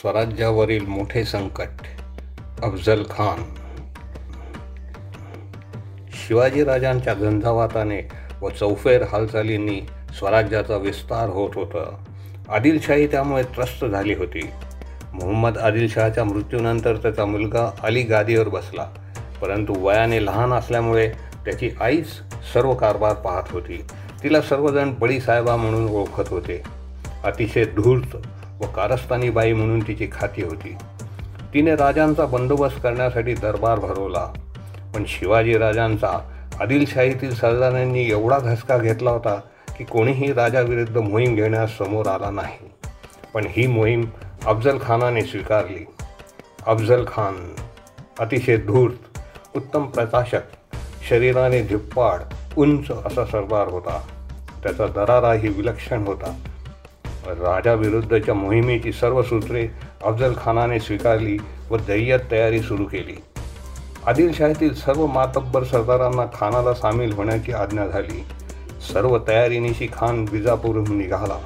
स्वराज्यावरील मोठे संकट. अफजल खान. शिवाजीराजांच्या झंझावाताने व चौफेर हालचालींनी स्वराज्याचा विस्तार होत होता. आदिलशाही त्यामुळे त्रस्त झाली होती. मोहम्मद आदिलशहाच्या मृत्यूनंतर त्याचा मुलगा अली गादीवर बसला. परंतु वयाने लहान असल्यामुळे त्याची आईच सर्व कारभार पाहत होती. तिला सर्वजण बडी साहेबा म्हणून ओळखत होते. अतिशय धूर्त व कारस्थानी बाई म्हणून तिची खाती होती. तिने राजांचा बंदोबस्त करण्यासाठी दरबार भरवला. पण शिवाजी राजांचा आदिलशाहीतील सरदारांनी एवढा धसका घेतला होता की कोणीही राजाविरुद्ध मोहीम घेण्यास समोर आला नाही. पण ही मोहीम अफजल खानाने स्वीकारली. अफजल खान अतिशय धूर्त उत्तम प्रकाशक शरीराने झुप्पाड उंच असा सरदार होता. त्याचा दराराही विलक्षण होता. राजाविरुद्धच्या मोहिमेची सर्व सूत्रे अफजल खानाने स्वीकारली व दैय्यत तयारी सुरू केली. आदिलशाहीतील सर्व मातब्बर सरदारांना खानाला सामील होण्याची आज्ञा झाली. सर्व तयारीनिशी खान विजापूरहून निघाला.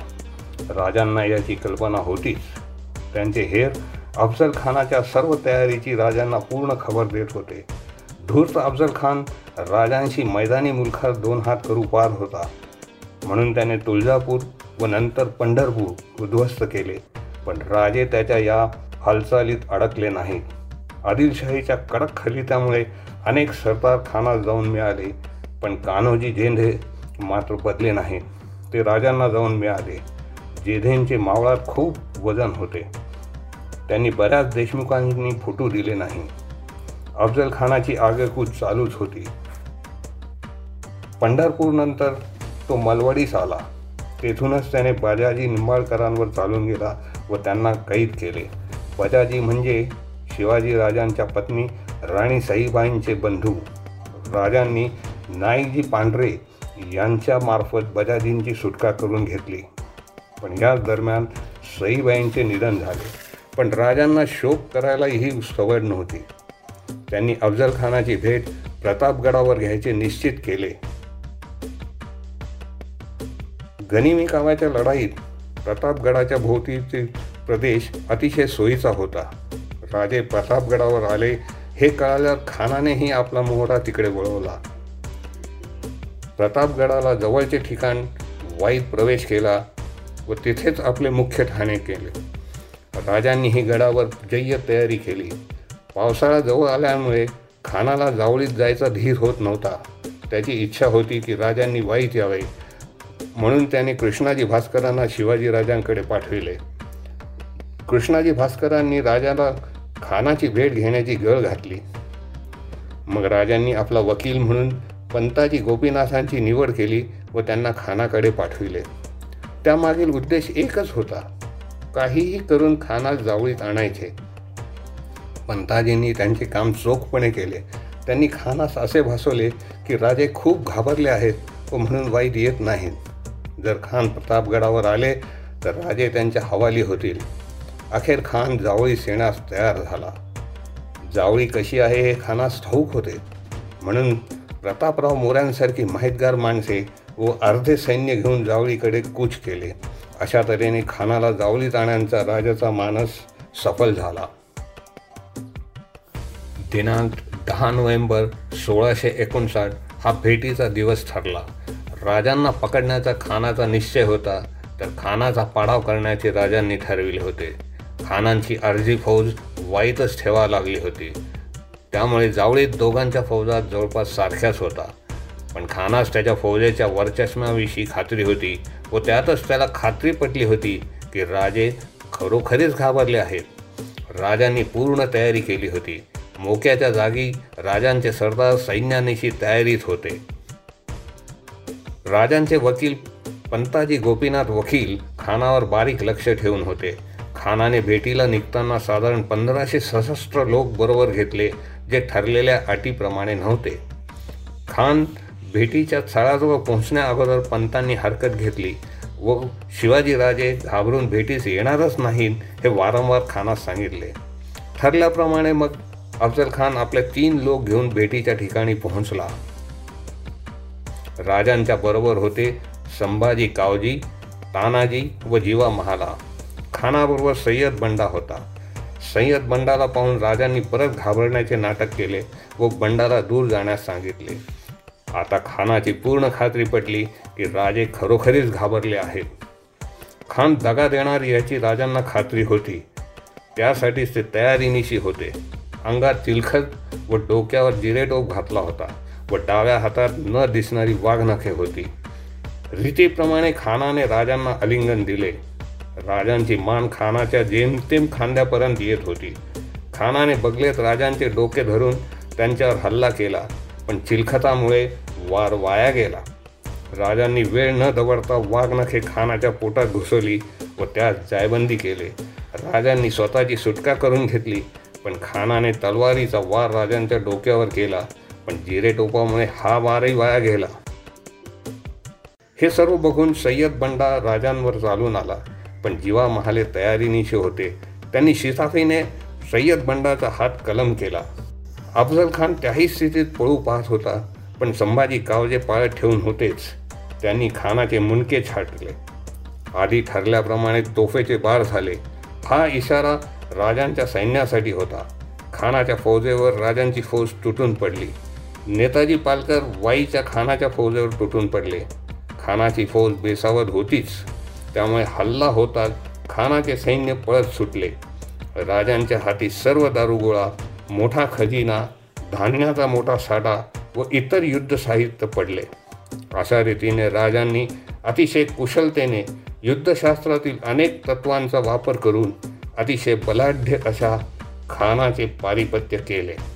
राजांना याची कल्पना होतीच. त्यांचे हेर अफजल खानाच्या सर्व तयारीची राजांना पूर्ण खबर देत होते. धूर्त अफजल खान राजांशी मैदानी मुलखात दोन हात करू पार होता. म्हणून त्याने तुळजापूर व नंतर पंढरपूर उद्ध्वस्त केले. पण राजे त्याच्या या हालचालीत अडकले नाहीत. आदिलशाहीच्या कडक खलित्यामुळे अनेक सरदार खाना जाऊन मिळाले पण कान्होजी झेंधे मात्र बदले नाहीत. ते राजांना जाऊन मिळाले. जेधेंचे मावळात खूप वजन होते. त्यांनी बऱ्याच देशमुखांनी फुटू दिले नाही. अफजल खानाची आगेकूच चालूच होती. पंढरपूरनंतर तो मलवडीस आला. तेथूनच त्याने बजाजी निंबाळकरांवर चालून गेला व त्यांना कैद केले. बजाजी म्हणजे शिवाजी राजांच्या पत्नी राणी साईबाईंचे बंधू. राजांनी नाईकजी पांढरे यांच्यामार्फत बजाजींची सुटका करून घेतली. पण याच दरम्यान सईबाईंचे निधन झाले. पण राजांना शोक करायलाही सवड नव्हती. त्यांनी अफजल खानाची भेट प्रतापगडावर घ्यायचे निश्चित केले. गनिमी कामाच्या लढाईत प्रतापगडाच्या भोवतीचे प्रदेश अतिशय सोयीचा होता. राजे प्रतापगडावर आले हे कळाल्यावर खानानेही आपला मोहरा तिकडे वळवला. प्रतापगडाला जवळचे ठिकाण वाईत प्रवेश केला व तिथेच आपले मुख्य ठाणे केले. राजांनी ही गडावर जय्य तयारी केली. पावसाळा जवळ आल्यामुळे खानाला जावळीत जायचा धीर होत नव्हता. त्याची इच्छा होती की राजांनी वाईत यावे. म्हणून त्याने कृष्णाजी भास्करांना शिवाजी राजांकडे पाठविले. कृष्णाजी भास्करांनी राजाला खानाची भेट घेण्याची गळ घातली. मग राजांनी आपला वकील म्हणून पंताजी गोपीनाथांची निवड केली व त्यांना खानाकडे पाठविले. त्यामागील उद्देश एकच होता. काहीही करून खानास जावळीत आणायचे. पंताजींनी त्यांचे काम चोखपणे केले. त्यांनी खानास असे भासवले की राजे खूप घाबरले आहेत व म्हणून वाईट येत नाहीत. जर खान प्रतापगडावर आले तर राजे त्यांच्या हवाली होतील. अखेर खान जावळी सेनास तयार झाला. जावळी कशी आहे हे खानास ठाऊक होते. म्हणून प्रतापराव मोऱ्यांसारखी माहितगार माणसे व अर्धे सैन्य घेऊन जावळीकडे कूच केले. अशा तऱ्हेने खानाला जावळी जाण्याचा राजाचा मानस सफल झाला. दिनांक दहा नोव्हेंबर सोळाशे एकोणसाठ हा भेटीचा दिवस ठरला. राजांना पकडण्याचा खानाचा निश्चय होता तर खानाचा पाडाव करण्याचे राजांनी ठरविले होते. खानांची अर्जी फौज वाईतच ठेवा लागली होती. त्यामुळे जावळीत दोघांच्या फौजात जवळपास सारख्याच होता. पण खानास त्याच्या फौजेच्या वर्चस्वाविषयी खात्री होती व त्यातच त्याला खात्री पटली होती की राजे खरोखरीच घाबरले आहेत. राजांनी पूर्ण तयारी केली होती. मोक्याच्या जागी राजांचे सरदार सैन्यानिशी तयारीत होते. राजांचे वकील पंताजी गोपीनाथ वकील खानावर बारीक लक्ष ठेवून होते. खानाने भेटीला निघताना साधारण पंधराशे सशस्त्र लोक बरोबर घेतले जे ठरलेल्या अटीप्रमाणे नव्हते. खान भेटीच्या स्थळाजवळ पोहोचण्या अगोदर पंतांनी हरकत घेतली. व शिवाजीराजे घाबरून भेटीस येणारच नाहीत हे वारंवार खानास सांगितले. ठरल्याप्रमाणे मग अफजल खान आपले तीन लोक घेऊन भेटीच्या ठिकाणी पोहोचला. राजांच्या बरोबर होते संभाजी कावजी तानाजी व जीवा महाला. खानाबरोबर सय्यद बंडा होता. सय्यद बंडाला पाहून राजांनी परत घाबरण्याचे नाटक केले व बंडाला दूर जाण्यास सांगितले. आता खानाची पूर्ण खात्री पटली की राजे खरोखरीच घाबरले आहेत. खान दगा देणार याची राजांना खात्री होती. त्यासाठीच ते तयारीनिशी होते. अंगात चिलखत व डोक्यावर जिरेटोप घातला होता. व डाव्या हातात न दिसणारी वाघनखे होती. रीतीप्रमाणे खानाने राजांना आलिंगन दिले. राजांची मान खानाच्या जेमतेम खांद्यापर्यंत येत होती. खानाने बगलेत राजांचे डोके धरून त्यांच्यावर हल्ला केला पण चिलखतामुळे वार वाया गेला. राजांनी वेळ न दवडता वाघनखे खानाच्या पोटात घुसवली व त्यास जायबंदी केले. राजांनी स्वतःची सुटका करून घेतली पण खानाने तलवारीचा वार राजांच्या डोक्यावर केला. पण जिरे टोपामुळे हा वारही वाया गेला. हे सर्व बघून सय्यद बंडा राजांवर चालून आला पण जीवा महाले तयारीनिशी होते. त्यांनी शिसाफीने सय्यद बंडाचा हात कलम केला. अफजल खान त्याही स्थितीत पळू पाहत होता पण संभाजी कावजे पाळत ठेवून होतेच. त्यांनी खानाचे मुंडके छाटले. आधी ठरल्याप्रमाणे तोफेचे बार झाले. हा इशारा राजांच्या सैन्यासाठी होता. खानाच्या फौजेवर राजांची फौज तुटून पडली. नेताजी पालकर वाईच्या खानाच्या फौजेवर तुटून पडले. खानाची फौज बेसावत होतीच. त्यामुळे हल्ला होताच खानाचे सैन्य पळत सुटले. राजांच्या हाती सर्व दारुगोळा मोठा खजिना धान्याचा मोठा साठा व इतर युद्ध साहित्य पडले. अशा रीतीने राजांनी अतिशय कुशलतेने युद्धशास्त्रातील अनेक तत्वांचा वापर करून अतिशय बलाढ्य अशा खानाचे पारिपत्य केले.